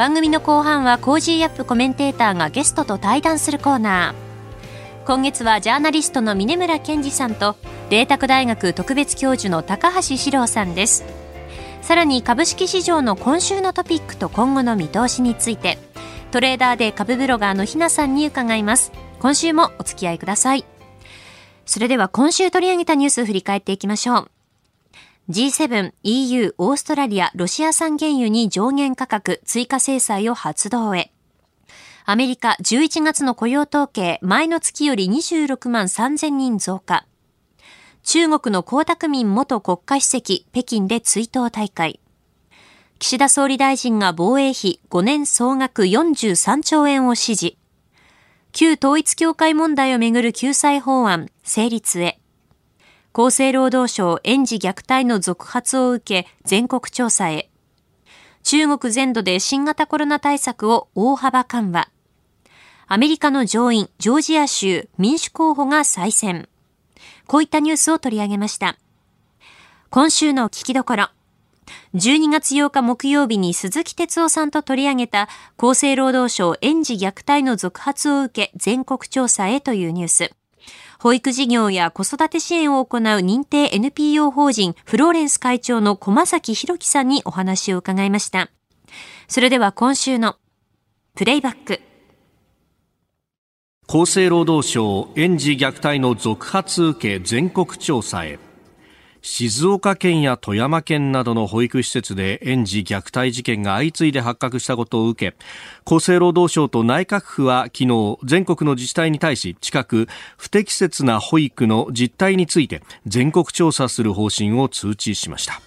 番組の後半は Cozy upコメンテーターがゲストと対談するコーナー。今月はジャーナリストの峯村健司さんと麗澤大学特別教授の高橋史朗さんです。さらに株式市場の今週のトピックと今後の見通しについてトレーダーで株ブロガーのひなさんに伺います。今週もお付き合いください。それでは今週取り上げたニュースを振り返っていきましょう。G7、EU、オーストラリア、ロシア産原油に上限価格、追加制裁を発動へ。アメリカ11月の雇用統計、前の月より26万3000人増加。中国の江沢民元国家主席、北京で追悼大会。岸田総理大臣が防衛費5年総額43兆円を指示。旧統一協会問題をめぐる救済法案、成立へ。厚生労働省園児虐待の続発を受け全国調査へ。中国全土で新型コロナ対策を大幅緩和。アメリカの上院、ジョージア州民主候補が再選。こういったニュースを取り上げました。今週の聞きどころ。12月8日木曜日に鈴木哲夫さんと取り上げた厚生労働省園児虐待の続発を受け全国調査へというニュース。保育事業や子育て支援を行う認定 NPO 法人フローレンス会長の駒崎弘樹さんにお話を伺いました。それでは今週のプレイバック。厚生労働省園児虐待の続発受け全国調査へ。静岡県や富山県などの保育施設で園児虐待事件が相次いで発覚したことを受け厚生労働省と内閣府は昨日全国の自治体に対し近く不適切な保育の実態について全国調査する方針を通知しました。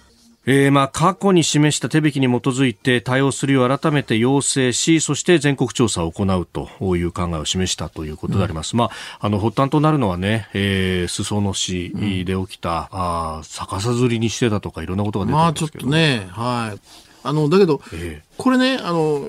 えー、まあ過去に示した手引きに基づいて対応するよう改めて要請しそして全国調査を行うという考えを示したということであります、うん、まあ、あの発端となるのはね、えー、裾野市で起きた、うん、あ逆さ釣りにしてたとかいろんなことが出てまあちょっとねはい。あのだけど、えー、これねあの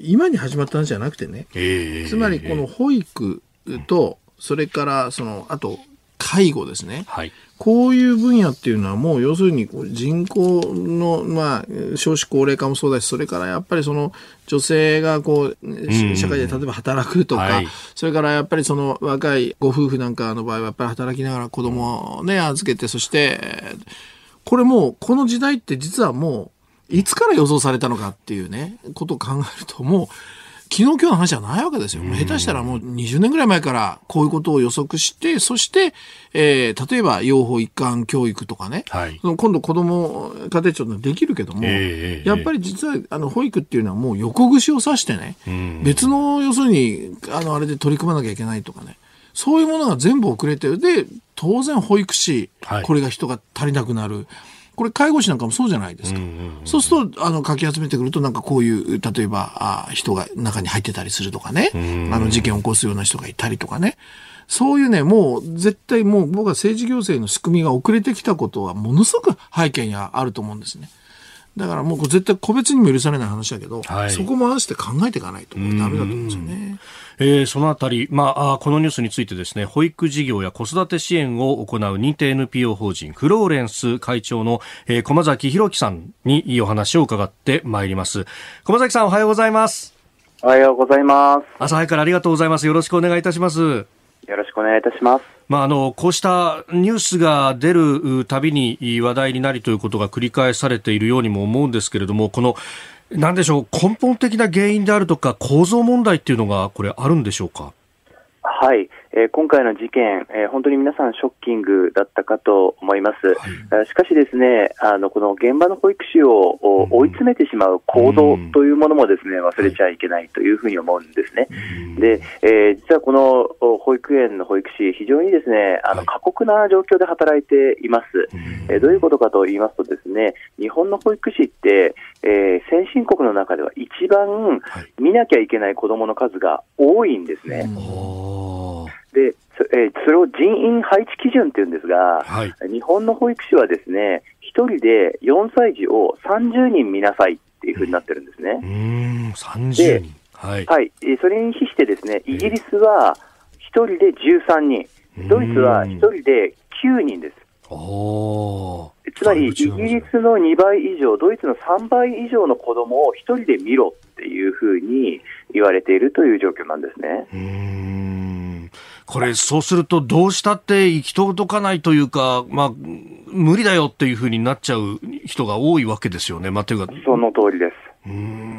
今に始まったんじゃなくてね、えー、つまりこの保育と、それからそのあと介護ですね、はい、こういう分野っていうのはもう要するに人口の、まあ、少子高齢化もそうだし、それからやっぱりその女性がこう、社会で例えば働くとか、はい、それからやっぱりその若いご夫婦なんかの場合はやっぱり働きながら子供をね、預けて、そして、これもうこの時代って実はもういつから予想されたのかっていうね、ことを考えるともう、昨日今日の話じゃないわけですよ。下手したらもう20年ぐらい前からこういうことを予測して、そして、えー、例えば養護一貫教育とかね、はい、今度子供家庭庁でできるけども、えー、やっぱり実はあの保育っていうのはもう横串を刺してね、別の要するにあのあれで取り組まなきゃいけないとかね、そういうものが全部遅れてる。で、当然保育士、はい、これが人が足りなくなる。これ介護士なんかもそうじゃないですか。そうすると、あの、かき集めてくると、なんかこういう、例えば、あ人が中に入ってたりするとかね、あの、事件を起こすような人がいたりとかね。そういうね、もう絶対もう僕は政治行政の仕組みが遅れてきたことはものすごく背景にあると思うんですね。だからもう絶対個別にも許されない話だけど、はい、そこも合わせて考えていかないとダメだと思うんですよね。えー、そのあたり、まあ、このニュースについてですね、保育事業や子育て支援を行う認定 NPO 法人フローレンス会長の、えー、駒崎弘樹さんにいいお話を伺ってまいります。駒崎さんおはようございます。おはようございます。朝早くからありがとうございます。よろしくお願いいたします。よろしくお願いいたします。まあ、あのこうしたニュースが出るたびに話題になりということが繰り返されているようにも思うんですけれども、このなんでしょう、根本的な原因であるとか、構造問題っていうのが、これ、あるんでしょうか？はい、えー、今回の事件、えー、本当に皆さんショッキングだったかと思います。はい、しかしですね、あの、この現場の保育士を追い詰めてしまう行動というものもですね、忘れちゃいけないというふうに思うんですね。で、えー、実はこの保育園の保育士、非常にですね、あの、過酷な状況で働いています。えー、どういうことかと言いますとですね、日本の保育士って、えー、先進国の中では一番見なきゃいけない子供の数が多いんですね。で、えー、それを人員配置基準っていうんですが、はい、日本の保育士はですね、1人で4歳児を30人見なさいっていうふうになってるんですね。うん、30人。はい、はい。それに比してですね、イギリスは1人で13人、ドイツは1人で9人です。つまり、イギリスの2倍以上、ドイツの3倍以上の子供を1人で見ろっていうふうに言われているという状況なんですね。これ、そうすると、どうしたって行き届かないというか、まあ、無理だよっていうふうになっちゃう人が多いわけですよね、まあ、というか。その通りです。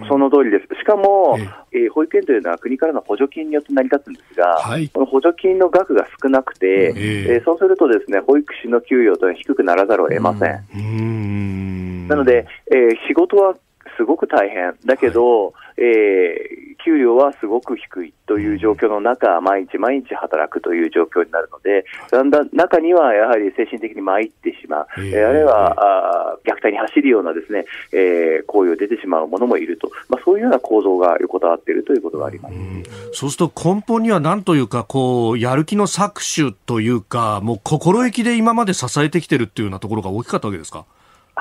その通りです。しかも、えー、保育園というのは国からの補助金によって成り立つんですが、はい、この補助金の額が少なくて、えー、そうするとですね、保育士の給与というのは低くならざるを得ません。なので、えー、仕事はすごく大変。だけど、はい、えー、給料はすごく低いという状況の中、毎日毎日働くという状況になるので、だんだん中にはやはり精神的に参ってしまう、えー、あるいはあ虐待に走るようなですね、えー、行為を出てしまうものもいると、まあ、そういうような構造が横たわっているということがあります。そうすると根本には何というか、こう、やる気の搾取というか、もう心意気で今まで支えてきてるっていうようなところが大きかったわけですか？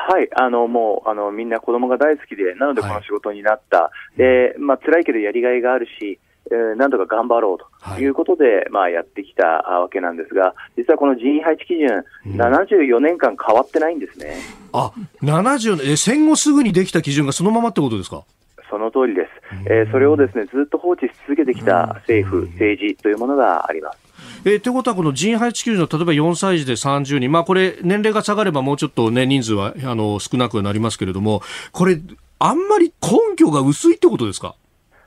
はい、あのもうあのみんな子供が大好きで、なのでこの仕事になった、はい、でまあ辛いけどやりがいがあるし、えー、なんとか頑張ろうとい。うことで、はい、まあ、やってきたわけなんですが、実はこの人員配置基準、うん、74年間変わってないんですね。あ70え戦後すぐにできた基準がそのままってことですか？その通りです、えー、それをですねずっと放置し続けてきた政府、政治というものがあります。えー、ということは、この人配置基準の例えば4歳児で30人、まあ、これ、年齢が下がればもうちょっと、ね、人数はあの少なくなりますけれども、これ、あんまり根拠が薄いってことですか？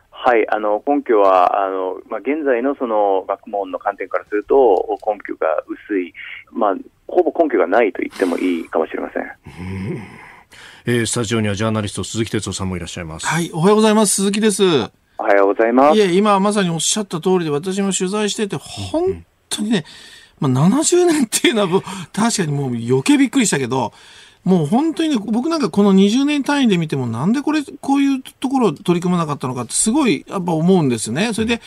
はい、あの根拠はあの、まあ、現在のその学問の観点からすると根拠が薄い、まあ、ほぼ根拠がないと言ってもいいかもしれません。えー、スタジオにはジャーナリスト鈴木哲夫さんもいらっしゃいます。はい、おはようございます。鈴木です。おはようございます。いえ、今まさにおっしゃった通りで私も取材してて、本当にね、まあ、70年っていうのは確かにもう余計びっくりしたけど、もう本当にね、僕なんかこの20年単位で見てもなんでこれ、こういうところを取り組まなかったのかってすごいやっぱ思うんですよね。それで、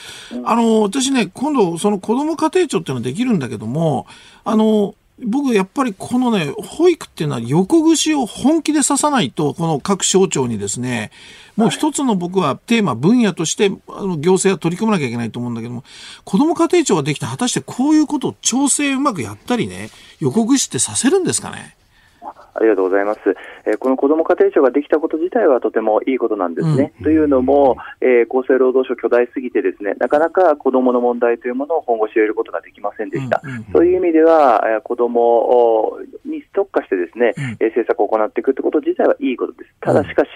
あの、私ね、今度その子供家庭庁っていうのはできるんだけども、あの、僕やっぱりこのね、保育っていうのは横串を本気で刺さないと、この各省庁にですね、もう一つの僕はテーマ、分野として、あの、行政は取り組まなきゃいけないと思うんだけども、子ども家庭庁ができて、果たしてこういうことを調整うまくやったりね、横串ってさせるんですかね？ありがとうございます。えー、この子ども家庭庁ができたこと自体はとてもいいことなんですね。うん、というのも、えー、厚生労働省巨大すぎてですね、なかなか子どもの問題というものを本腰を入れることができませんでした。そういう意味では、えー、子どもに特化してですね、うん、政策を行っていくということ自体はいいことです。ただしかし、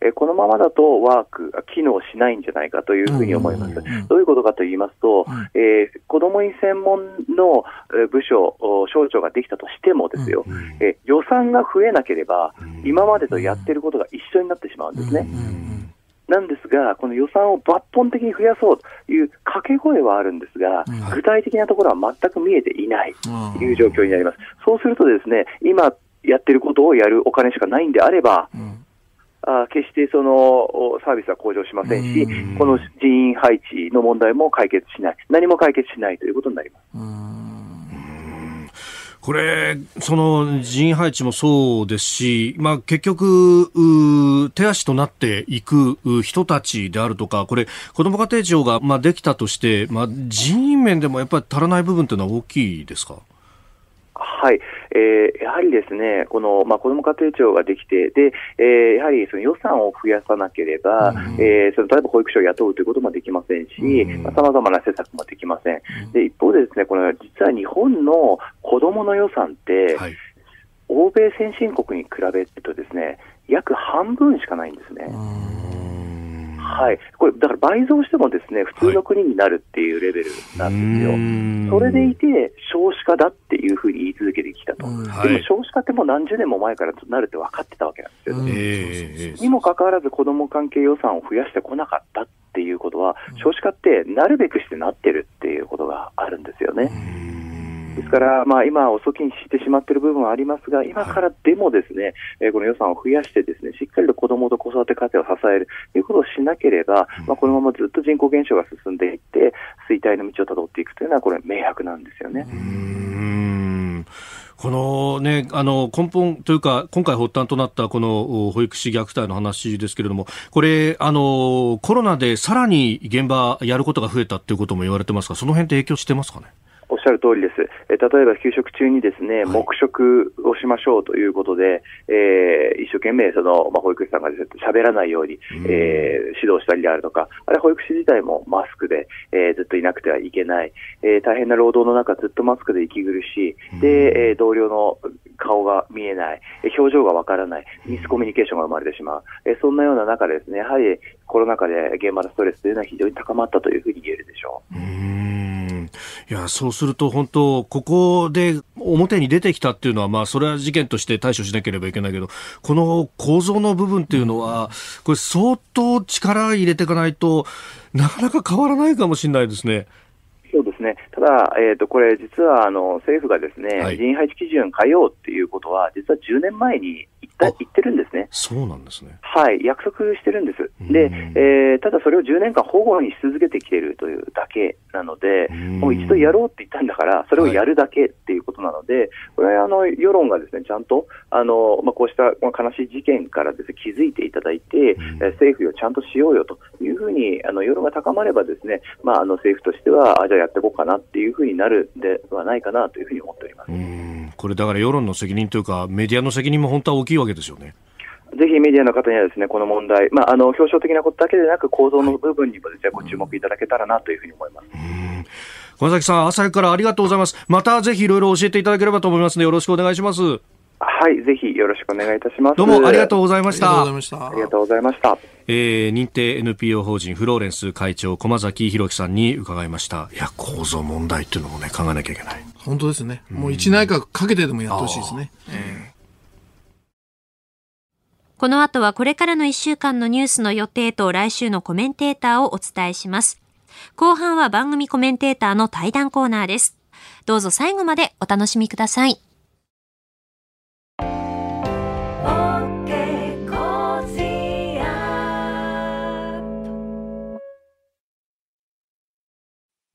えー、このままだとワークが機能しないんじゃないかというふうに思います。どういうことかと言いますと、えー、子どもに専門の部署、省庁ができたとしてもですよ、えー、予算が増えなければ、今までとやってることが一緒になってしまうんですね。なんですが、この予算を抜本的に増やそうという掛け声はあるんですが、具体的なところは全く見えていないという状況になります。そうするとですね、今やってることをやるお金しかないんであれば、あ決してそのサービスは向上しませんし、この人員配置の問題も解決しない、何も解決しないということになります。これ、その人員配置もそうですし、まあ、結局、手足となっていく人たちであるとか、これ、子ども家庭庁がまあできたとして、まあ、人員面でもやっぱり足らない部分というのは大きいですか？はい、えー、やはりですね、この、まあ、子ども家庭庁ができて、で、えー、やはりその予算を増やさなければ、うん、えー、その例えば保育所を雇うということもできませんし、さまざ、まな施策もできません。で、一方でですね、この実は日本の子どもの予算って、はい、欧米先進国に比べるとですね、約半分しかないんですね。はい、これだから倍増してもですね普通の国になるっていうレベルなんですよ、はい、それでいて少子化だっていうふうに言い続けてきたと、でも少子化ってもう何十年も前からなるって分かってたわけなんですよ、ね、えー、にもかかわらず子ども関係予算を増やしてこなかったっていうことは、少子化ってなるべくしてなってるっていうことがあるんですよね。ですから、まあ、今、遅きにしてしまっている部分はありますが、今からでもですね、はい、この予算を増やして、ですねしっかりと子どもと子育て家庭を支えるということをしなければ、まあ、このままずっと人口減少が進んでいって、衰退の道をたどっていくというのは、これ、明白なんですよね。このね、あの根本というか、今回発端となったこの保育士虐待の話ですけれども、これ、あのコロナでさらに現場やることが増えたということも言われてますが、その辺って影響してますかね？おっしゃる通りです。え例えば給食中にですね、黙食をしましょうということで、えー、一生懸命その、まあ、保育士さんがですね、喋らないように、えー、指導したりであるとか、あれ保育士自体もマスクで、えー、ずっといなくてはいけない、えー、大変な労働の中ずっとマスクで息苦しい、で、えー、同僚の顔が見えない、表情がわからない、ミスコミュニケーションが生まれてしまう、えー、そんなような中でですね、やはりコロナ禍で現場のストレスというのは非常に高まったというふうに言えるでしょう。いや、そうすると本当、ここで表に出てきたっていうのは、まあ、それは事件として対処しなければいけないけど、この構造の部分っていうのは、これ相当力入れていかないとなかなか変わらないかもしれないですね。そうですね。ただ、えっ、ー、と、これ実は、あの、政府がですね、はい、人員配置基準変えようっていうことは、実は10年前に言ってるんですね。そうなんですね。はい、約束してるんです。で、えー、ただそれを10年間保護にし続けてきているというだけなので、もう一度やろうって言ったんだから、それをやるだけっていうことなので、はい、これはあの世論がですね、ちゃんと、あの、まあ、こうした悲しい事件からですね、気づいていただいて、政府をちゃんとしようよというふうに、あの、世論が高まればですね、まあ、あの、政府としては、あ、じゃあやっていこうかなっていうふうになるんではないかなというふうに思っております。これだから世論の責任というか、メディアの責任も本当は大きいわけですよね。ぜひメディアの方にはですね、この問題、まあ、あの、表彰的なことだけでなく、構造の部分にもですね、ご注目いただけたらなというふうに思います。小崎さん、朝からありがとうございます。またぜひいろいろ教えていただければと思いますので、よろしくお願いします。はい、ぜひよろしくお願いいたします。どうもありがとうございました。ありがとうございました。えー、認定 NPO 法人フローレンス会長駒崎弘樹さんに伺いました。いや、構造問題っていうのもね、考えなきゃいけない。本当ですね。もう一内閣かけてでもやってほしいですね。えーこの後はこれからの1週間のニュースの予定と来週のコメンテーターをお伝えします。後半は番組コメンテーターの対談コーナーです。どうぞ最後までお楽しみください。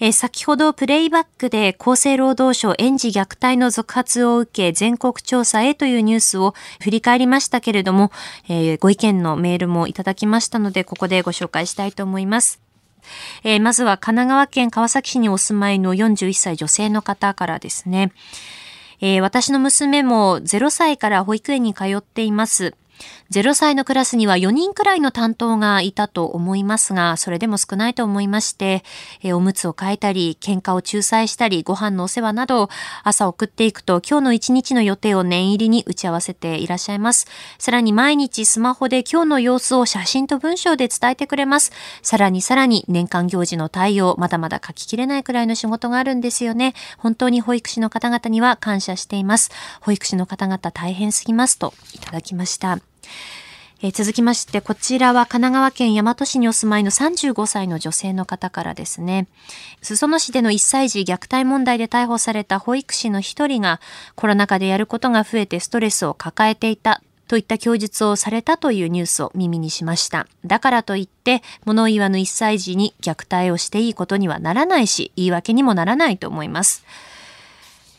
え先ほどプレイバックで厚生労働省園児虐待の続発を受け全国調査へというニュースを振り返りましたけれども、えー、ご意見のメールもいただきましたので、ここでご紹介したいと思います。えー、まずは神奈川県川崎市にお住まいの41歳女性の方からですね。えー、私の娘も0歳から保育園に通っています。0歳のクラスには4人くらいの担当がいたと思いますが、それでも少ないと思いまして、えおむつを変えたり、喧嘩を仲裁したり、ご飯のお世話など、朝送っていくと今日の一日の予定を念入りに打ち合わせていらっしゃいます。さらに毎日スマホで今日の様子を写真と文章で伝えてくれます。さらにさらに年間行事の対応、まだまだ書ききれないくらいの仕事があるんですよね。本当に保育士の方々には感謝しています。保育士の方々大変すぎますといただきました。えー、続きまして、こちらは神奈川県大和市にお住まいの35歳の女性の方からですね。裾野市での1歳児虐待問題で逮捕された保育士の一人が、コロナ禍でやることが増えてストレスを抱えていたといった供述をされたというニュースを耳にしました。だからといって、物言わぬ1歳児に虐待をしていいことにはならないし、言い訳にもならないと思います。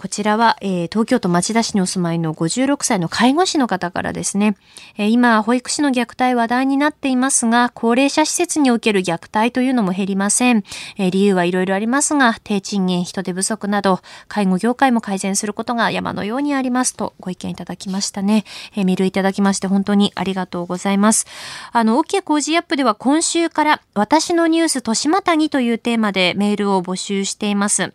こちらは、えー、東京都町田市にお住まいの56歳の介護士の方からですね、えー、今、保育士の虐待話題になっていますが、高齢者施設における虐待というのも減りません。えー、理由はいろいろありますが、低賃金、人手不足など、介護業界も改善することが山のようにありますとご意見いただきましたね。えー、メールいただきまして本当にありがとうございます。あの、OK 工事アップでは今週から私のニュース豊島谷というテーマでメールを募集しています。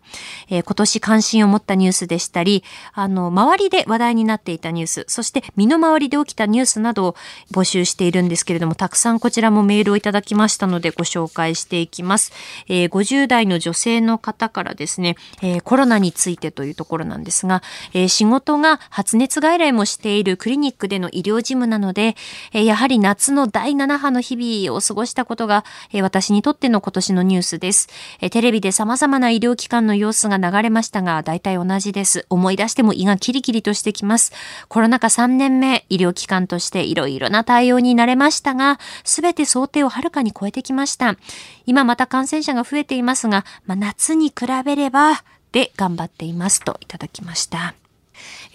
えー、今年関心を持ったニューススでしたり、あの、周りで話題になっていたニュース、そして身の回りで起きたニュースなどを募集しているんですけれども、たくさんこちらもメールをいただきましたのでご紹介していきます。えー、50代の女性の方からですね、えー、コロナについてというところなんですが、えー、仕事が発熱外来もしているクリニックでの医療事務なので、えやはり夏の第7波の日々を過ごしたことが、え私にとっての今年のニュースです。えテレビで様々な医療機関の様子が流れましたが、大体同じじです。思い出しても胃がキリキリとしてきます。コロナ禍3年目、医療機関としていろいろな対応になれましたが、すべて想定をはるかに超えてきました。今また感染者が増えていますが、まあ、夏に比べれば、で頑張っていますといただきました。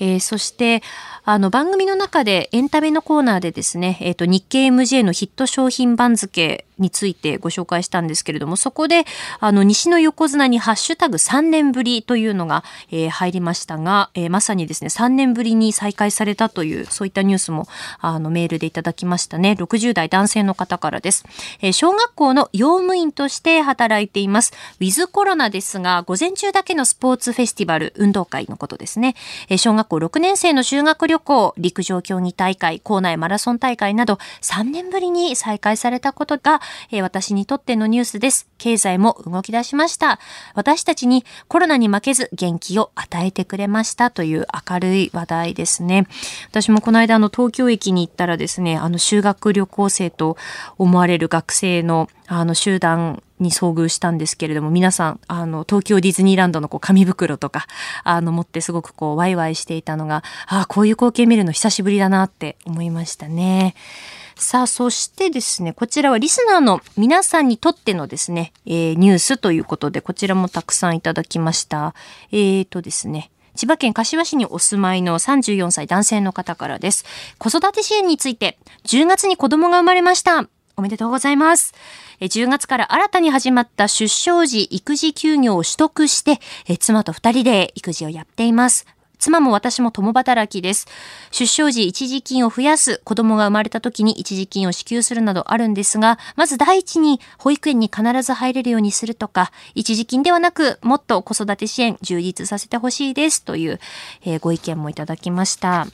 えー、そして、あの、番組の中でエンタメのコーナーでですね、え、ー、と、日経 MJ のヒット商品番付についてご紹介したんですけれども、そこで、あの、西の横綱にハッシュタグ3年ぶりというのが、えー、入りましたが、えー、まさにですね、3年ぶりに再開されたという、そういったニュースも、あの、メールでいただきましたね。60代男性の方からです。えー、小学校の用務員として働いています。ウィズコロナですが、午前中だけのスポーツフェスティバル、運動会のことですね。えー、小学校6年生の修学旅行、陸上競技大会、校内マラソン大会など、3年ぶりに再開されたことが、えー、私にとってのニュースです。経済も動き出しました。私たちにコロナに負けず元気を与えてくれましたという明るい話題ですね。私もこの間あの東京駅に行ったらですね、あの修学旅行生と思われる学生のあの集団に遭遇したんですけれども、皆さん、あの、東京ディズニーランドのこう紙袋とか、あの、持ってすごくこう、ワイワイしていたのが、ああ、こういう光景見るの久しぶりだなって思いましたね。さあ、そしてですね、こちらはリスナーの皆さんにとってのですね、えー、ニュースということで、こちらもたくさんいただきました。えーとですね、千葉県柏市にお住まいの34歳男性の方からです。子育て支援について、10月に子供が生まれました。おめでとうございます。10月から新たに始まった出生時育児休業を取得して、妻と2人で育児をやっています。妻も私も共働きです。出生時一時金を増やす、子供が生まれた時に一時金を支給するなどあるんですが、まず第一に保育園に必ず入れるようにするとか、一時金ではなく、もっと子育て支援充実させてほしいですという、え、ご意見もいただきました。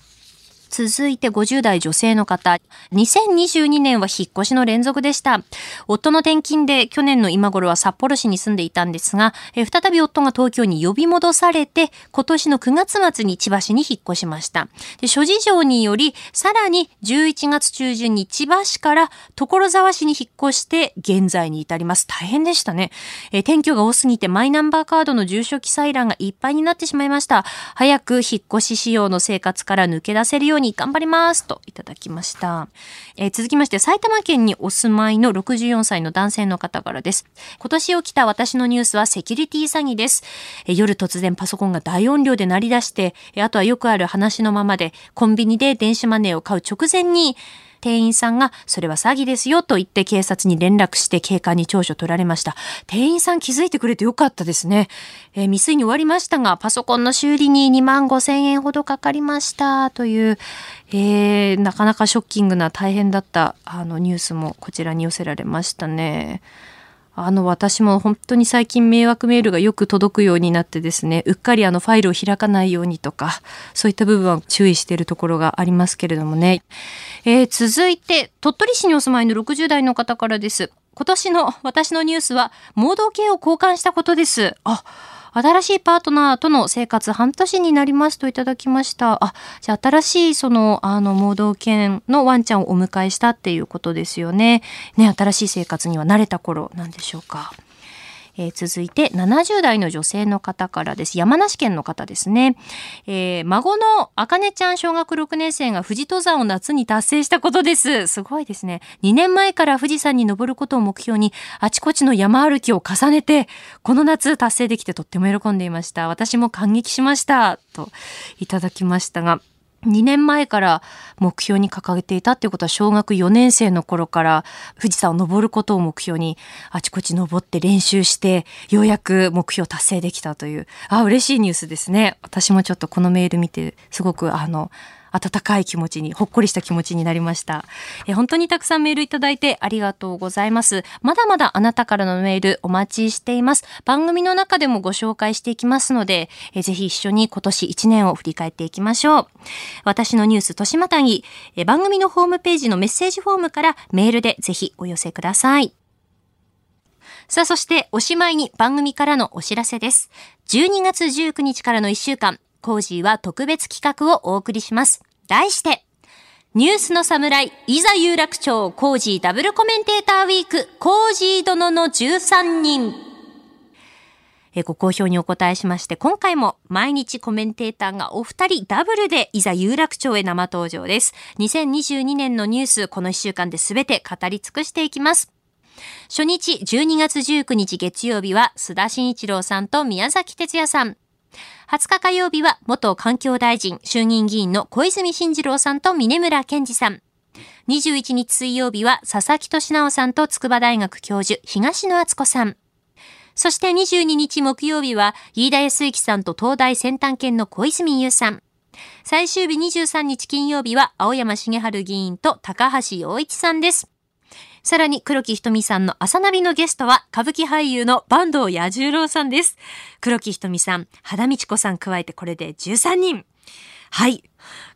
続いて50代女性の方。2022年は引っ越しの連続でした。夫の転勤で去年の今頃は札幌市に住んでいたんですが、え再び夫が東京に呼び戻されて、今年の9月末に千葉市に引っ越しました。で諸事情により、さらに11月中旬に千葉市から所沢市に引っ越して現在に至ります。大変でしたね。え転居が多すぎてマイナンバーカードの住所記載欄がいっぱいになってしまいました。早く引っ越し仕様の生活から抜け出せるようように頑張りますといただきました。えー、続きまして埼玉県にお住まいの64歳の男性の方からです。今年起きた私のニュースはセキュリティ詐欺です。えー、夜突然パソコンが大音量で鳴り出して、え、あとはよくある話のままでコンビニで電子マネーを買う直前に店員さんが、それは詐欺ですよと言って警察に連絡して警官に聴取を取られました。店員さん気づいてくれてよかったですね。えー、未遂に終わりましたが、パソコンの修理に2万5千円ほどかかりましたという、えー、なかなかショッキングな大変だったあのニュースもこちらに寄せられましたね。あの、私も本当に最近迷惑メールがよく届くようになってですね、うっかりあのファイルを開かないようにとか、そういった部分は注意しているところがありますけれどもね。えー、続いて、鳥取市にお住まいの60代の方からです。今年の私のニュースは、盲導犬を交換したことです。あ、新しいパートナーとの生活半年になりますといただきました。あ、じゃあ新しいその、あの、盲導犬のワンちゃんをお迎えしたっていうことですよね。ね、新しい生活には慣れた頃なんでしょうか？えー、続いて70代の女性の方からです。山梨県の方ですね。えー、孫のあかねちゃん小学6年生が富士登山を夏に達成したことです。すごいですね。2年前から富士山に登ることを目標にあちこちの山歩きを重ねて、この夏達成できてとっても喜んでいました。私も感激しました。といただきましたが。2年前から目標に掲げていたっていうことは小学4年生の頃から富士山を登ることを目標にあちこち登って練習してようやく目標達成できたという。あ嬉しいニュースですね。私もちょっとこのメール見てすごくあの温かい気持ちに、ほっこりした気持ちになりました。え本当にたくさんメールいただいてありがとうございます。まだまだあなたからのメールお待ちしています。番組の中でもご紹介していきますので、えぜひ一緒に今年1年を振り返っていきましょう。私のニュース、としまたぎ、え番組のホームページのメッセージフォームからメールでぜひお寄せください。さあ、そしておしまいに番組からのお知らせです。12月19日からの1週間、コージーは特別企画をお送りします。題して、ニュースの侍、いざ有楽町、コージーダブルコメンテーターウィーク、コージー殿の13人。えご好評にお答えしまして、今回も毎日コメンテーターがお二人ダブルでいざ有楽町へ生登場です。2022年のニュース、この1週間で全て語り尽くしていきます。初日12月19日月曜日は須田慎一郎さんと宮崎哲也さん。20日火曜日は元環境大臣、衆議院議員の小泉進次郎さんと峰村健二さん。21日水曜日は佐々木俊直さんと筑波大学教授、東野敦子さん。そして22日木曜日は、飯田康之さんと東大先端研の小泉優さん。最終日23日金曜日は、青山茂春議員と高橋洋一さんです。さらに黒木ひとみさんの朝ナビのゲストは歌舞伎俳優の坂東彌十郎さんです。黒木ひとみさん、肌道子さん加えてこれで13人。はい。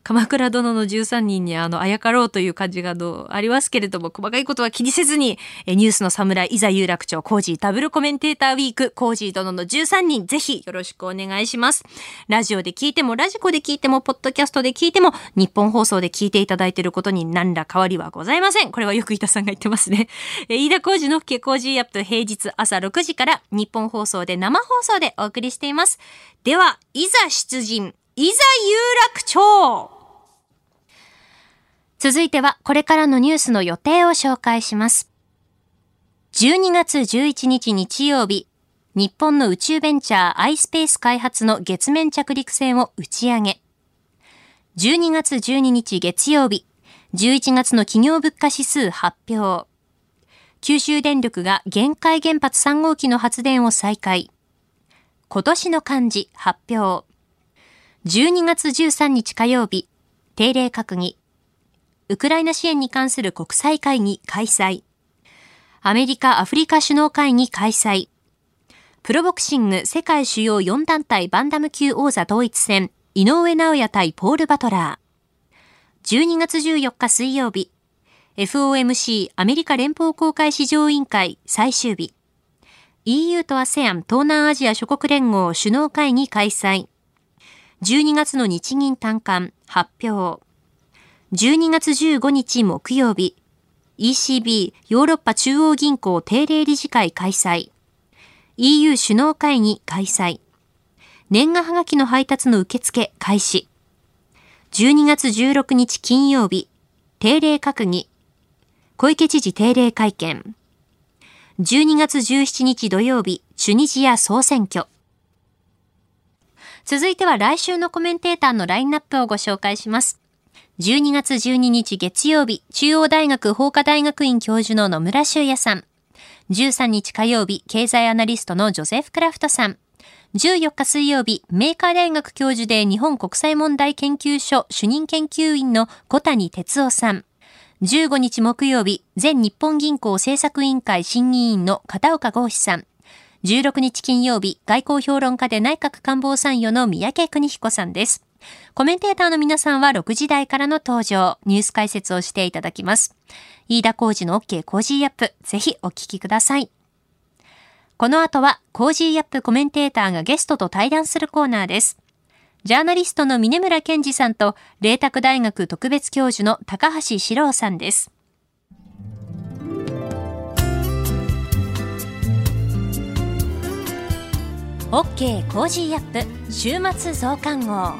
鎌倉殿の13人にあの、あやかろうという感じがどうありますけれども、細かいことは気にせずに、えニュースの侍、いざ有楽町、 Cozyダブルコメンテーターウィーク、 Cozy殿の13人、ぜひよろしくお願いします。ラジオで聞いても、ラジコで聞いても、ポッドキャストで聞いても、ニッポン放送で聞いていただいていることに何ら変わりはございません。これはよく飯田さんが言ってますね。え飯田コージの OK コージーアップ、平日朝6時からニッポン放送で生放送でお送りしています。では、いざ出陣。いざ有楽町続いてはこれからのニュースの予定を紹介します。12月11日日曜日、日本の宇宙ベンチャー iSpace 開発の月面着陸船を打ち上げ。12月12日月曜日、11月の企業物価指数発表。九州電力が限界原発3号機の発電を再開。今年の漢字発表。12月13日火曜日、定例閣議、ウクライナ支援に関する国際会議開催、アメリカ・アフリカ首脳会議開催、プロボクシング世界主要4団体バンダム級王座統一戦、井上直也対ポール・バトラー。12月14日水曜日、FOMC アメリカ連邦公開市場委員会最終日、EU と ASEAN 東南アジア諸国連合首脳会議開催。12月の日銀短観発表。12月15日木曜日、ECB ヨーロッパ中央銀行定例理事会開催。EU 首脳会議開催。年賀はがきの配達の受付開始。12月16日金曜日、定例閣議。小池知事定例会見。12月17日土曜日、チュニジア総選挙。続いては来週のコメンテーターのラインナップをご紹介します。12月12日月曜日、中央大学法科大学院教授の野村修也さん。13日火曜日、経済アナリストのジョセフ・クラフトさん。14日水曜日、メーカー大学教授で日本国際問題研究所主任研究員の小谷哲夫さん。15日木曜日、全日本銀行政策委員会審議委員の片岡剛士さん。16日金曜日、外交評論家で内閣官房参与の三宅邦彦さんです。コメンテーターの皆さんは6時台からの登場、ニュース解説をしていただきます。飯田浩司の OK Cozy up、ぜひお聞きください。この後は、 Cozy upコメンテーターがゲストと対談するコーナーです。ジャーナリストの峯村健司さんと、麗澤大学特別教授の高橋史郎さんです。OK コージーアップ週末増刊号。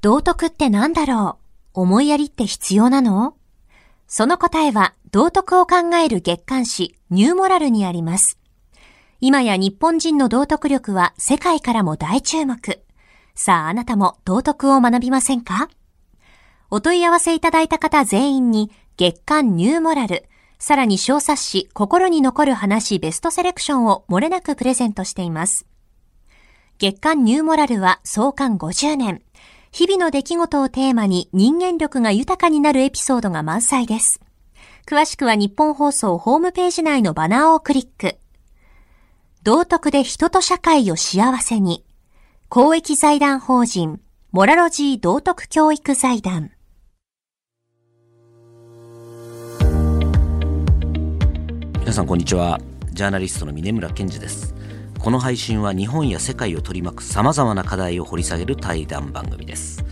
道徳って何だろう？思いやりって必要なの？その答えは道徳を考える月刊誌ニューモラルにあります。今や日本人の道徳力は世界からも大注目。さああなたも道徳を学びませんか？お問い合わせいただいた方全員に月刊ニューモラル、さらに小冊子心に残る話ベストセレクションを漏れなくプレゼントしています。月刊ニューモラルは創刊50年。日々の出来事をテーマに人間力が豊かになるエピソードが満載です。詳しくは日本放送ホームページ内のバナーをクリック。道徳で人と社会を幸せに。公益財団法人、モラロジー道徳教育財団。皆さんこんにちは。ジャーナリストの峰村健二です。この配信は日本や世界を取り巻く様々な課題を掘り下げる対談番組です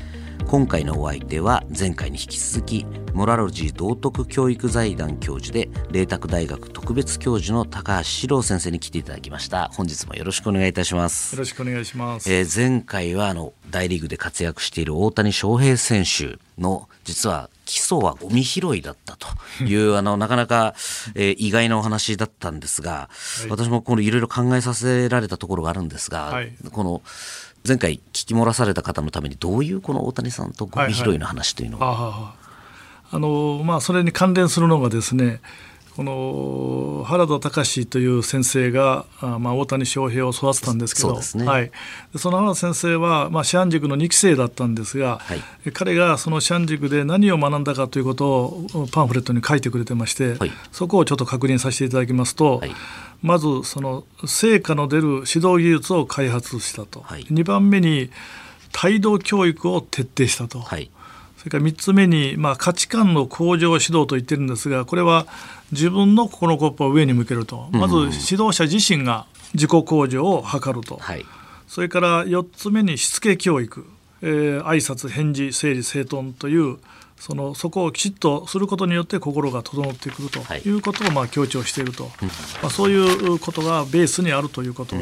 今回のお相手は前回に引き続きモラロジー道徳教育財団教授で麗澤大学特別教授の高橋史郎先生に来ていただきました本日もよろしくお願いいたしますよろしくお願いします、えー、前回はあの大リーグで活躍している大谷翔平選手の実は基礎はゴミ拾いだったという、あの、なかなか、えー、意外なお話だったんですが、はい、私もこのいろいろ考えさせられたところがあるんですが、はい、この、前回聞き漏らされた方のためにどういうこの大谷さんとゴミ拾いの話というのは、はいはい、あのまあ、それに関連するのがですねこの原田隆という先生が、まあ、大谷翔平を育てたんですけどそ、ね,、はい、その原田先生は、まあ、師範塾の2期生だったんですが、はい、彼がその師範塾で何を学んだかということをパンフレットに書いてくれてまして、はい、そこをちょっと確認させていただきますと、はい、まずその成果の出る指導技術を開発したと、はい、2番目に態度教育を徹底したと。はいそれから3つ目に、まあ、価値観の向上指導と言ってるんですがこれは自分の心のコップを上に向けると、まず指導者自身が自己向上を図ると、はい、それから4つ目にしつけ教育、えー、挨拶返事整理整頓というそのそこをきちっとすることによって心が整ってくるとい。うことをまあ強調していると、はい、まあ、そういうことがベースにあるということ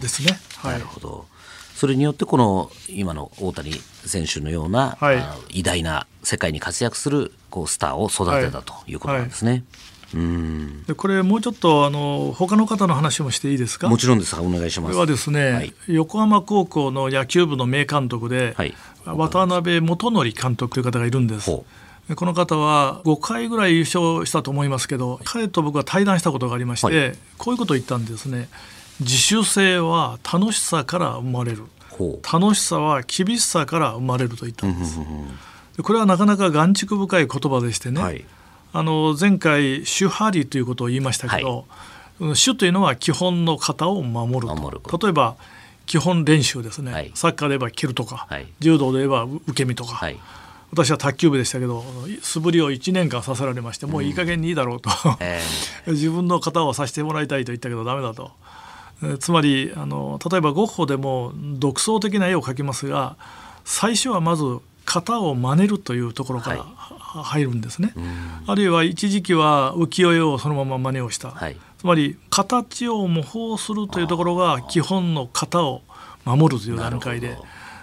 ですね。はい、なるほどそれによってこの今の大谷選手のような、はい、偉大な世界に活躍するこうスターを育てたということなんですね。はい。うん。でこれもうちょっとあの他の方の話もしていいですか？もちろんです。お願いします。これはですね、はい、横浜高校の野球部の名監督で、はい、渡辺元則監督という方がいるんです。この方は5回ぐらい優勝したと思いますけど彼と僕は対談したことがありまして、はい、こういうことを言ったんですね自主性は楽しさから生まれる。楽しさは厳しさから生まれると言ったんです。これはなかなか眼蓄深い言葉でしてね、はい、あの前回主張りということを言いましたけど、はい、主というのは基本の型を守ると。例えば基本練習ですね、はい、サッカーで言えば蹴るとか、柔道で言えば受け身とか、私は卓球部でしたけど素振りを1年間させられましてもういい加減にいいだろうと、うん、自分の型をさせてもらいたいと言ったけどダメだと。つまりあの例えばゴッホでも独創的な絵を描きますが最初はまず型を真似るというところから入るんですね、はい、あるいは一時期は浮世絵をそのまま真似をした、はい、つまり形を模倣するというところが基本の型を守るという段階で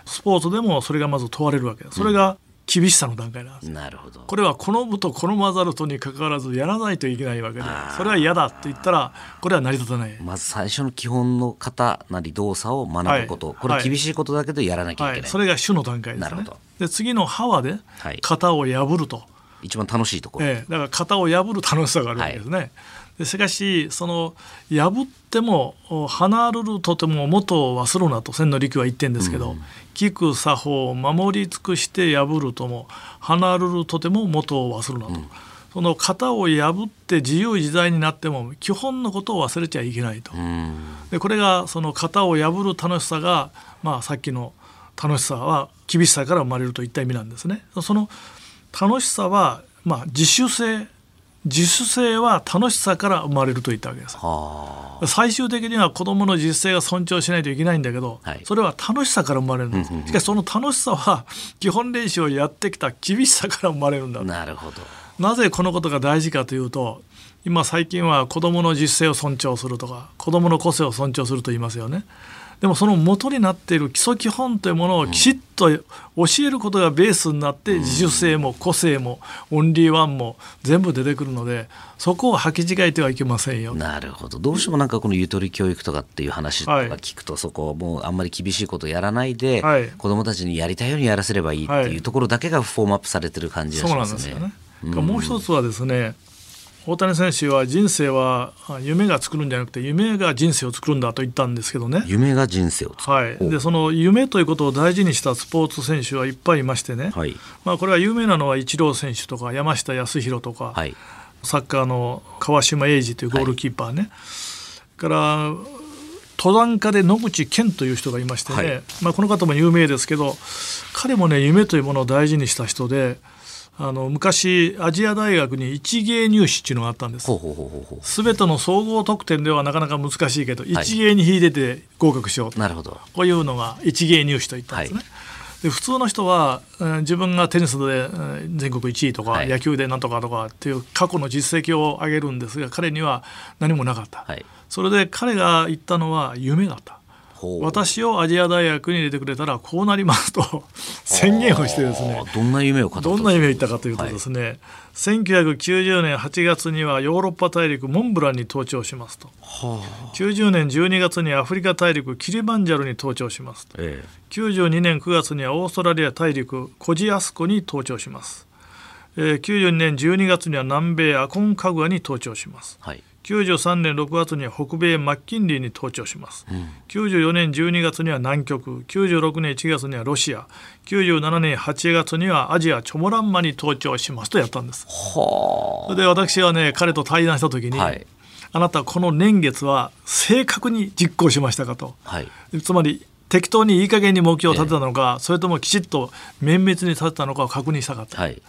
スポーツでもそれがまず問われるわけ。ですそれが厳しさの段階なんですなるほど。これは好むと好まざるとにかかわらずやらないといけないわけでそれは嫌だって言ったらこれは成り立たない。まず最初の基本の型なり動作を学ぶこと、はい、これ厳しいことだけどやらなきゃいけない、はい、それが主の段階ですね。で次の歯はで型を破ると、一番楽しいところ、ええ、だから型を破る楽しさがあるわけですね、でしかしその破っても離るるとても元を忘るなと千利休は言ってんですけど、うん、聞く作法を守り尽くして破るとも離るるとても元を忘るなと、うん、その型を破って自由自在になっても基本のことを忘れちゃいけないと、うん、でこれがその型を破る楽しさが、まあ、さっきの楽しさは厳しさから生まれるといった意味なんですね。その楽しさは、まあ、自主性自主性は楽しさから生まれると言ったわけです。最終的には子どもの自主性が尊重しないといけないんだけど、はい、それは楽しさから生まれるんです。しかしその楽しさは基本練習をやってきた厳しさから生まれるんだ。なるほど。なぜこのことが大事かというと今最近は子どもの自主性を尊重するとか子どもの個性を尊重すると言いますよね。でもその元になっている基礎基本というものをきちっと教えることがベースになって自主性も個性もオンリーワンも全部出てくるのでそこを履き違えてはいけませんよ。なるほど。どうしてもなんかこのゆとり教育とかっていう話とか聞くと、そこもうあんまり厳しいことやらないで、はい、子どもたちにやりたいようにやらせればいいっていうところだけがフォームアップされてる感じがしますね。そうなんですよね、もう一つはですね大谷選手は人生は夢が作るんじゃなくて夢が人生を作るんだと言ったんですけどね。夢が人生を作る、はい、でその夢ということを大事にしたスポーツ選手はいっぱいいましてね、はい、まあ、これは有名なのはイチロー選手とか山下康弘とか、はい、サッカーの川島英二というゴールキーパーね、から登山家で野口健という人がいましてね、まあ、この方も有名ですけど彼もね夢というものを大事にした人で。あの昔アジア大学に一芸入試っていうのがあったんです。すべての総合得点ではなかなか難しいけど、はい、一芸に秀でて合格しようなるほど。こういうのが一芸入試といったんですね、はい、で普通の人は、えー、自分がテニスで、えー、全国1位とか、はい、野球でなんとかとかっていう過去の実績を上げるんですが彼には何もなかった、それで彼が言ったのは夢だった私をアジア大学に入れてくれたらこうなりますと 宣言をしてですね。どんな夢を語ったどんな夢を言ったかというとですね、はい、1990年8月にはヨーロッパ大陸モンブランに登頂しますと、はあ、90年12月にアフリカ大陸キリマンジャロに登頂しますと、ええ、92年9月にはオーストラリア大陸コジアスコに登頂します、えー、92年12月には南米アコンカグアに登頂します、はい93年6月には北米マッキンリーに登頂します、うん、94年12月には南極。96年1月にはロシア。97年8月にはアジアチョモランマに登頂しますとやったんです。それで私はね彼と対談した時に、はい、あなたこの年月は正確に実行しましたかと、はい、つまり適当にいい加減に目標を立てたのか、えそれともきちっと綿密に立てたのかを確認したかった、はい、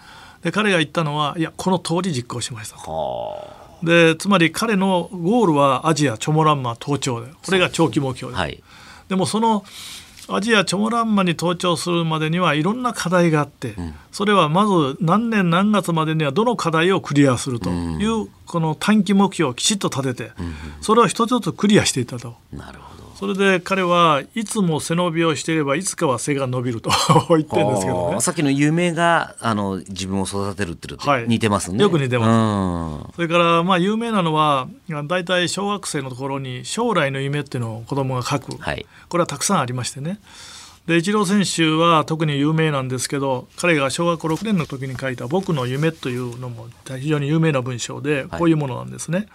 で彼が言ったのはいやこの通り実行しましたと。でつまり彼のゴールはアジアチョモランマ登頂でこれが長期目標で、はい、でもそのアジアチョモランマに登頂するまでにはいろんな課題があって、うん、それはまず何年何月までにはどの課題をクリアするという、この短期目標をきちっと立てて、それを一つずつクリアしていたと。なるほどそれで彼はいつも背伸びをしていればいつかは背が伸びると 言ってるんですけどね。さっきの夢があの自分を育てるっていうと似てますね、はい、よく似てます。それからまあ有名なのは大体小学生のところに将来の夢っていうのを子供が書く、はい、これはたくさんありましてね。でイチロー選手は特に有名なんですけど彼が小学校6年の時に書いた「僕の夢」というのも非常に有名な文章でこういうものなんですね。はい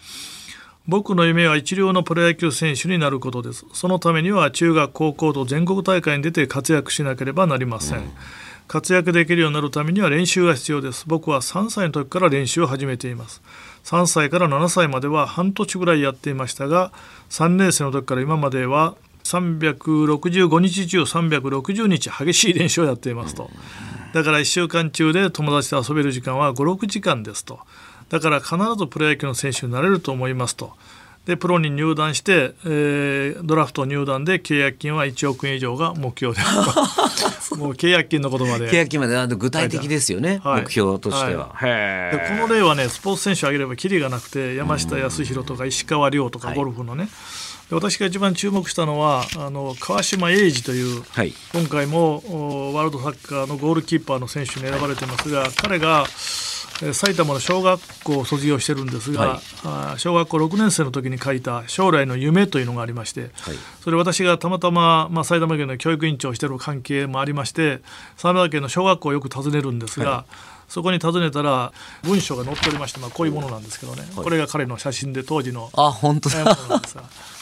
僕の夢は一流のプロ野球選手になることです。そのためには中学、高校と全国大会に出て活躍しなければなりません。うん、活躍できるようになるためには練習が必要です。僕は3歳の時から練習を始めています。3歳から7歳までは半年ぐらいやっていましたが、3年生の時から今までは365日中360日激しい練習をやっていますと。だから1週間中で友達と遊べる時間は5、6時間ですと。だから必ずプロ野球の選手になれると思いますと。でプロに入団して、えー、ドラフト入団で契約金は1億円以上が目標で もう契約金のことまで。契約金まで具体的ですよね、はい、目標としては、はい、でこの例はねスポーツ選手挙げればきりがなくて山下泰弘とか石川遼とかゴルフのね、私が一番注目したのはあの川島英二という、はい、今回もワールドサッカーのゴールキーパーの選手に選ばれてますが彼が埼玉の小学校を卒業してるんですが、はい、小学校6年生の時に書いた将来の夢というのがありまして、はい、それ私がたまたま、まあ、埼玉県の教育委員長をしている関係もありまして埼玉県の小学校をよく訪ねるんですが、はい、そこに訪ねたら文章が載っておりまして、まあ、こういうものなんですけどね、これが彼の写真で当時のあ本当だ。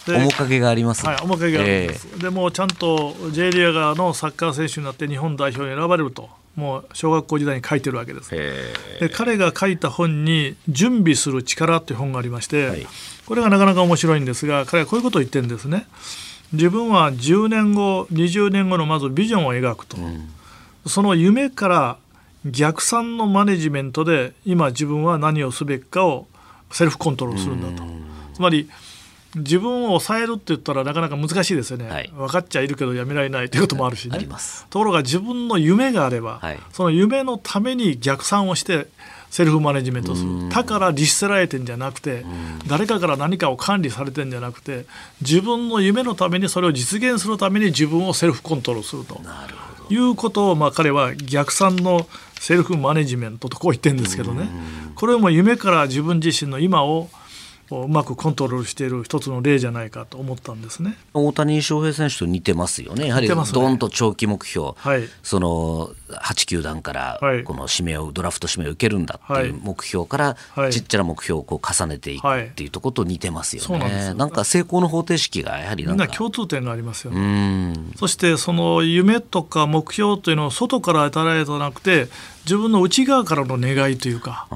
面影があります、はい、面影があります、えー、でもちゃんと J リーガーのサッカー選手になって日本代表に選ばれるともう小学校時代に書いてるわけです。で彼が書いた本に「準備する力」という本がありまして、はい、これがなかなか面白いんですが彼はこういうことを言ってるんですね。自分は10年後20年後のまずビジョンを描くと、うん、その夢から逆算のマネジメントで今自分は何をすべきかをセルフコントロールするんだと。つまり自分を抑えるって言ったらなかなか難しいですよね、はい、分かっちゃいるけどやめられないということもあるしね、ところが自分の夢があれば、はい、その夢のために逆算をしてセルフマネジメントする。だから律せられてんじゃなくて誰かから何かを管理されてんじゃなくて自分の夢のためにそれを実現するために自分をセルフコントロールすると。いうことを、まあ、彼は逆算のセルフマネジメントとこう言ってるんですけどね。これも夢から自分自身の今をうまくコントロールしている一つの例じゃないかと思ったんですね。大谷翔平選手と似てますよね、やはりどんと長期目標、はい、その8球団からこの指名を、ドラフト指名を受けるんだっていう目標から、ちっちゃな目標をこう重ねていくっていうところと似てますよね、はい、なんか成功の方程式がやはりみんな共通点がありますよね。そしてその夢とか目標というのを外から与えられたなくて自分の内側からの願いというか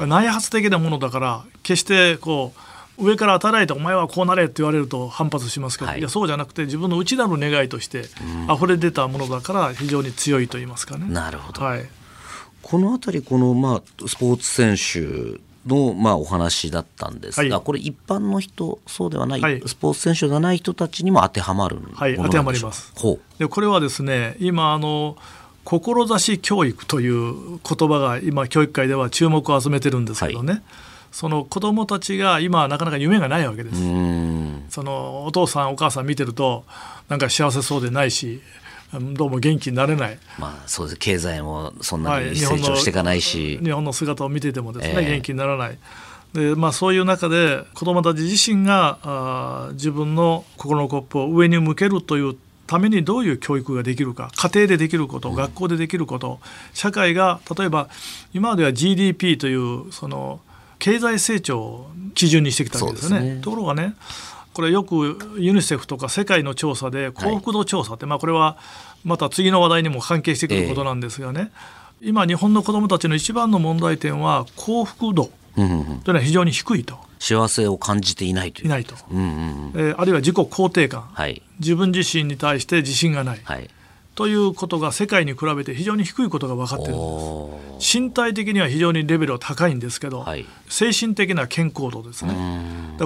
内発的なものだから決してこう上から与えられてお前はこうなれって言われると反発しますけど、はい、いやそうじゃなくて自分の内なる願いとして溢れ出たものだから非常に強いと言いますかね。なるほど、はい、この辺りこの、まあ、スポーツ選手の、まあ、お話だったんですが、はい、これ一般の人そうではない、はい、スポーツ選手ではない人たちにも当てはまるはい。当てはまります。でこれはですね今あの志教育という言葉が今教育界では注目を集めてるんですけどね、はい、その子どもたちが今なかなか夢がないわけです。そのお父さんお母さん見てるとなんか幸せそうでないしどうも元気になれない、まあ、そうです。経済もそんなに成長していかないし、はい、日本の姿を見ててもですね、えー、元気にならない。でまあ、そういう中で子どもたち自身があ自分の心のコップを上に向けるというためにどういう教育ができるか家庭でできること、学校でできること社会が例えば今までは GDP というその経済成長を基準にしてきたわけですね。すねところがねこれよくユニセフとか世界の調査で幸福度調査って、はい、まあこれはまた次の話題にも関係してくることなんですがね、えー、今日本の子どもたちの一番の問題点は幸福度というのは非常に低いと。幸せを感じていないという。いないと。うんうんうん、えー、あるいは自己肯定感、はい、自分自身に対して自信がない。はいということが世界に比べて非常に低いことが分かっているんです。身体的には非常にレベルは高いんですけど、はい、精神的な健康度ですね。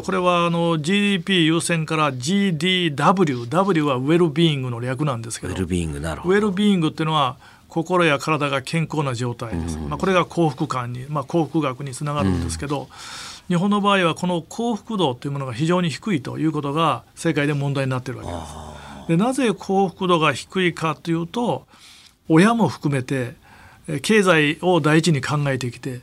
これはあの GDP 優先から GDW W はウェルビーイングの略なんですけどウェルビーイングなるほど。ウェルビーイングっていうのは心や体が健康な状態です、まあ、これが幸福感に、まあ、幸福学につながるんですけど、日本の場合はこの幸福度というものが非常に低いということが世界で問題になっているわけです。でなぜ幸福度が低いかというと親も含めて経済を第一に考えてきて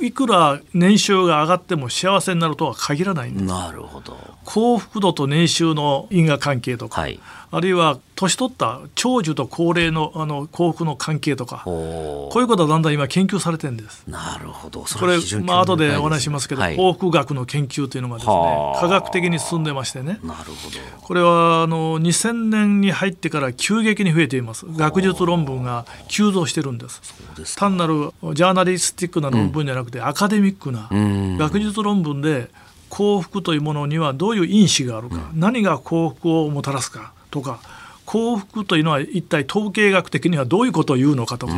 いくら年収が上がっても幸せになるとは限らないんです。なるほど。幸福度と年収の因果関係とか、はい、あるいは年取った長寿と高齢のあの幸福の関係とかこういうことはだんだん今研究されてるんです。なるほど。これまあ後でお話ししますけど、はい、幸福学の研究というのがですね科学的に進んでましてね。なるほど。これはあの2000年に入ってから急激に増えています。学術論文が急増してるんです。単なるジャーナリスティックな論文じゃなくて、うん、アカデミックな学術論文で幸福というものにはどういう因子があるか、うん、何が幸福をもたらすかとか幸福というのは一体統計学的にはどういうことを言うのかとか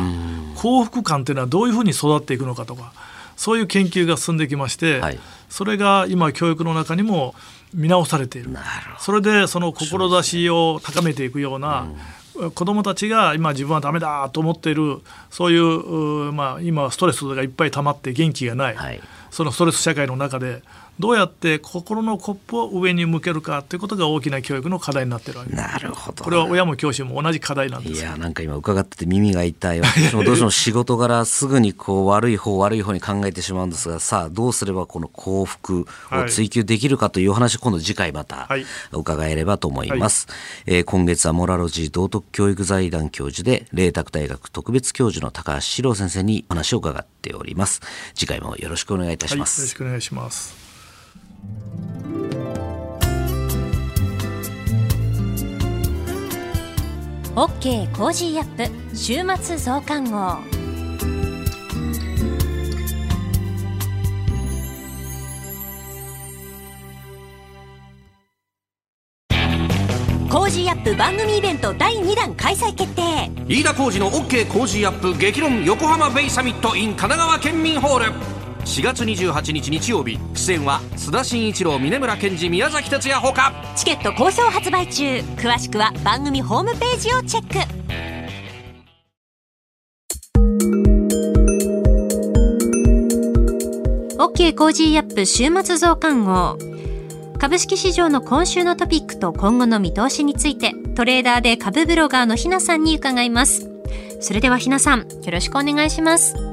幸福感というのはどういうふうに育っていくのかとかそういう研究が進んできまして、はい、それが今教育の中にも見直されている。それでその志を高めていくような、うん、子どもたちが今自分はダメだと思っているそういう、まあ、今ストレスがいっぱい溜まって元気がない、はい、そのストレス社会の中でどうやって心のコップを上に向けるかということが大きな教育の課題になってるわけです。なるほど。これは親も教師も同じ課題なんです。いや、なんか今伺ってて耳が痛い。私もどうしても 仕事柄すぐにこう悪い方悪い方に考えてしまうんですが、さあどうすればこの幸福を追求できるかというお話、今度次回また伺えればと思います。はい、えー、今月はモラロジー道徳教育財団教授で、麗澤大学特別教授の高橋史朗先生にお話を伺っております。次回もよろしくお願いいたします。はい、よろしくお願いします。 OK Cozy up 週末増刊号。Cozy up番組イベント第2弾開催決定。飯田浩司の OK コージーアップ激論横浜ベイサミット in 神奈川県民ホール。4月28日日曜日。出演は須田慎一郎峯村健司宮崎哲也ほか。チケット好評発売中。詳しくは番組ホームページをチェック。 OK Cozy up 週末増刊号。株式市場の今週のトピックと今後の見通しについてトレーダーで株ブロガーのひなさんに伺います。それではひなさんよろしくお願いします。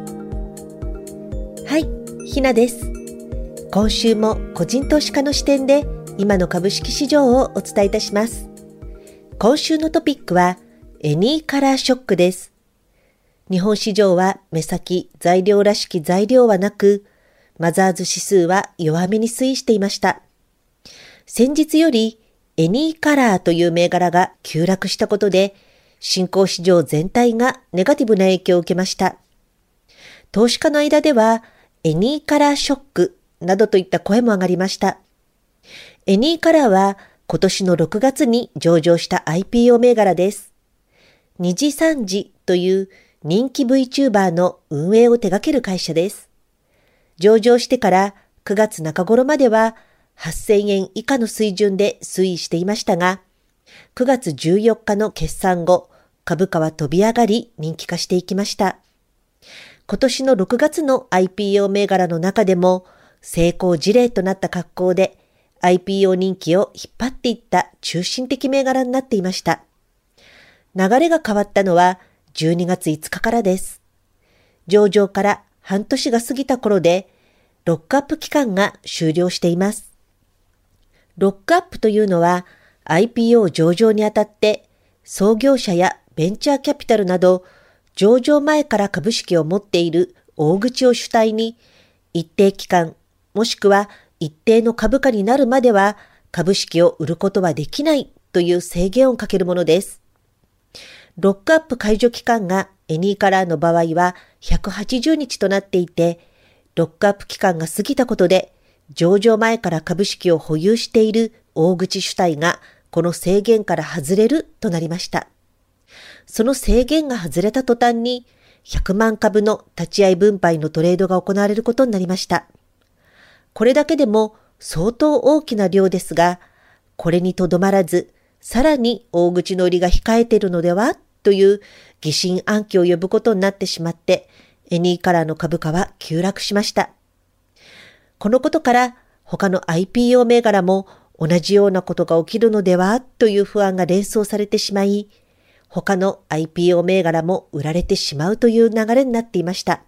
ひなです。今週も個人投資家の視点で今の株式市場をお伝えいたします。今週のトピックはエニーカラーショックです。日本市場は目先材料らしき材料はなく、マザーズ指数は弱めに推移していました。先日よりエニーカラーという銘柄が急落したことで、新興市場全体がネガティブな影響を受けました。投資家の間では、エニーカラーショックなどといった声も上がりました。エニーカラーは今年の6月に上場した IPO 銘柄です。二次三次という人気 VTuber の運営を手掛ける会社です。上場してから9月中頃までは8000円以下の水準で推移していましたが、9月14日の決算後、株価は飛び上がり人気化していきました。今年の6月の IPO 銘柄の中でも成功事例となった格好で IPO 人気を引っ張っていった中心的銘柄になっていました。流れが変わったのは12月5日からです。上場から半年が過ぎた頃でロックアップ期間が終了しています。ロックアップというのは IPO 上場にあたって創業者やベンチャーキャピタルなど上場前から株式を持っている大口を主体に、一定期間、もしくは一定の株価になるまでは株式を売ることはできないという制限をかけるものです。ロックアップ解除期間がエニーカラーの場合は180日となっていて、ロックアップ期間が過ぎたことで、上場前から株式を保有している大口主体がこの制限から外れるとなりました。その制限が外れた途端に、100万株の立ち会い分配のトレードが行われることになりました。これだけでも相当大きな量ですが、これにとどまらず、さらに大口の売りが控えているのでは？という疑心暗鬼を呼ぶことになってしまって、エニーカラーの株価は急落しました。このことから他の IPO 銘柄も同じようなことが起きるのでは？という不安が連想されてしまい、他の IPO 銘柄も売られてしまうという流れになっていました。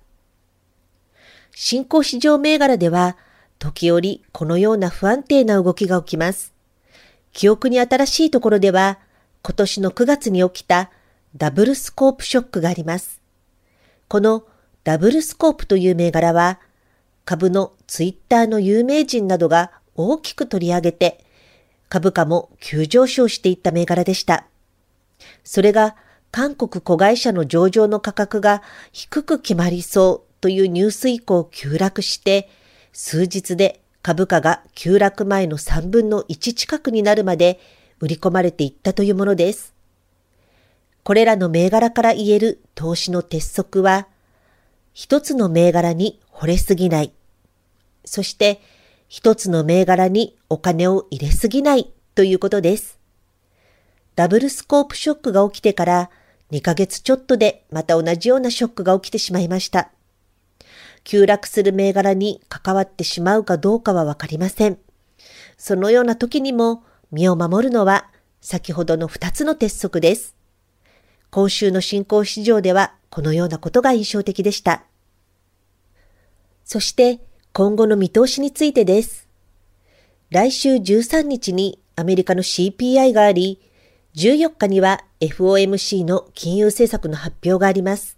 新興市場銘柄では、時折このような不安定な動きが起きます。記憶に新しいところでは、今年の9月に起きたダブルスコープショックがあります。このダブルスコープという銘柄は、株のツイッターの有名人などが大きく取り上げて、株価も急上昇していった銘柄でした。それが韓国子会社の上場の価格が低く決まりそうというニュース以降急落して、数日で株価が急落前の3分の1近くになるまで売り込まれていったというものです。これらの銘柄から言える投資の鉄則は、一つの銘柄に惚れすぎない。そして一つの銘柄にお金を入れすぎないということです。ダブルスコープショックが起きてから2ヶ月ちょっとでまた同じようなショックが起きてしまいました。急落する銘柄に関わってしまうかどうかはわかりません。そのような時にも身を守るのは先ほどの2つの鉄則です。今週の新興市場ではこのようなことが印象的でした。そして今後の見通しについてです。来週13日にアメリカの CPI があり、14日には FOMC の金融政策の発表があります。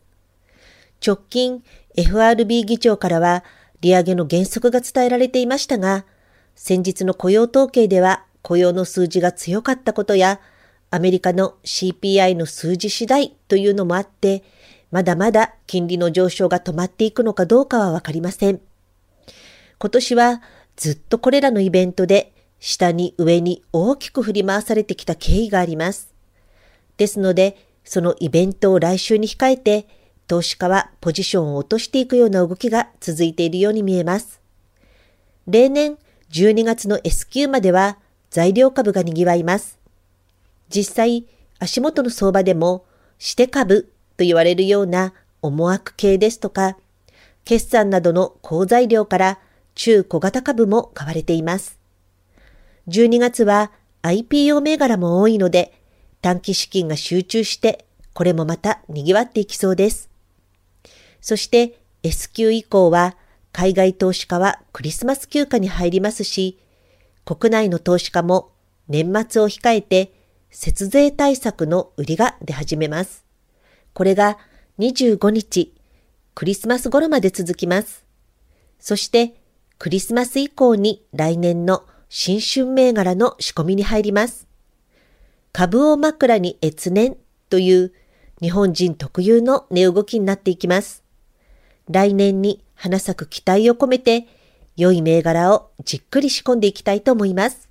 直近 FRB 議長からは利上げの原則が伝えられていましたが、先日の雇用統計では雇用の数字が強かったことや、アメリカの CPI の数字次第というのもあって、まだまだ金利の上昇が止まっていくのかどうかはわかりません。今年はずっとこれらのイベントで下に上に大きく振り回されてきた経緯があります。ですので、そのイベントを来週に控えて、投資家はポジションを落としていくような動きが続いているように見えます。例年12月の S q までは材料株が賑わいます。実際、足元の相場でも、して株と言われるような思惑系ですとか、決算などの好材料から中小型株も買われています。12月は IPO 銘柄も多いので、短期資金が集中して、これもまた賑わっていきそうです。そして S q 以降は、海外投資家はクリスマス休暇に入りますし、国内の投資家も年末を控えて節税対策の売りが出始めます。これが25日、クリスマス頃まで続きます。そしてクリスマス以降に来年の新春銘柄の仕込みに入ります。株を枕に越年という日本人特有の値動きになっていきます。来年に花咲く期待を込めて良い銘柄をじっくり仕込んでいきたいと思います。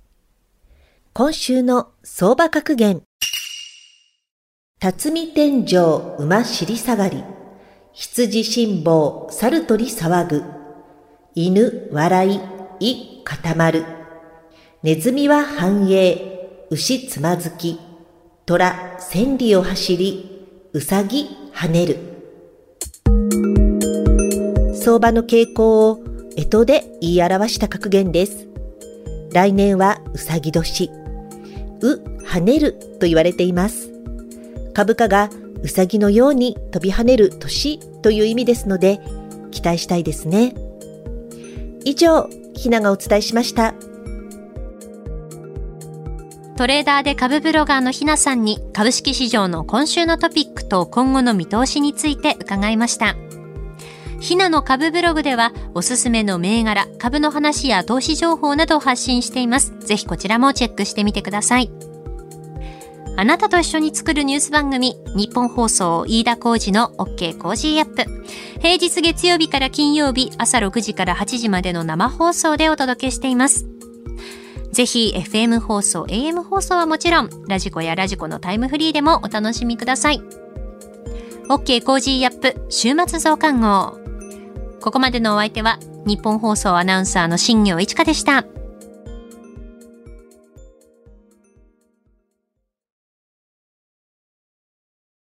今週の相場格言。辰巳天井馬尻下がり。羊辛抱猿鳥騒ぐ。犬笑い、い固まる。ネズミは繁栄、牛つまずき。虎千里を走り、うさぎ跳ねる。相場の傾向を干支で言い表した格言です。来年はうさぎ年。う、跳ねると言われています。株価がうさぎのように飛び跳ねる年という意味ですので、期待したいですね。以上、ひながお伝えしました。トレーダーで株ブロガーのひなさんに株式市場の今週のトピックと今後の見通しについて伺いました。ひなの株ブログではおすすめの銘柄、株の話や投資情報などを発信しています。ぜひこちらもチェックしてみてください。あなたと一緒に作るニュース番組、ニッポン放送飯田浩司の OK Cozy up。平日月曜日から金曜日朝6時から8時までの生放送でお届けしています。ぜひ FM 放送、AM 放送はもちろん、ラジコやラジコのタイムフリーでもお楽しみください。OK コージーアップ週末増刊号。ここまでのお相手は、日本放送アナウンサーの新業一華でした。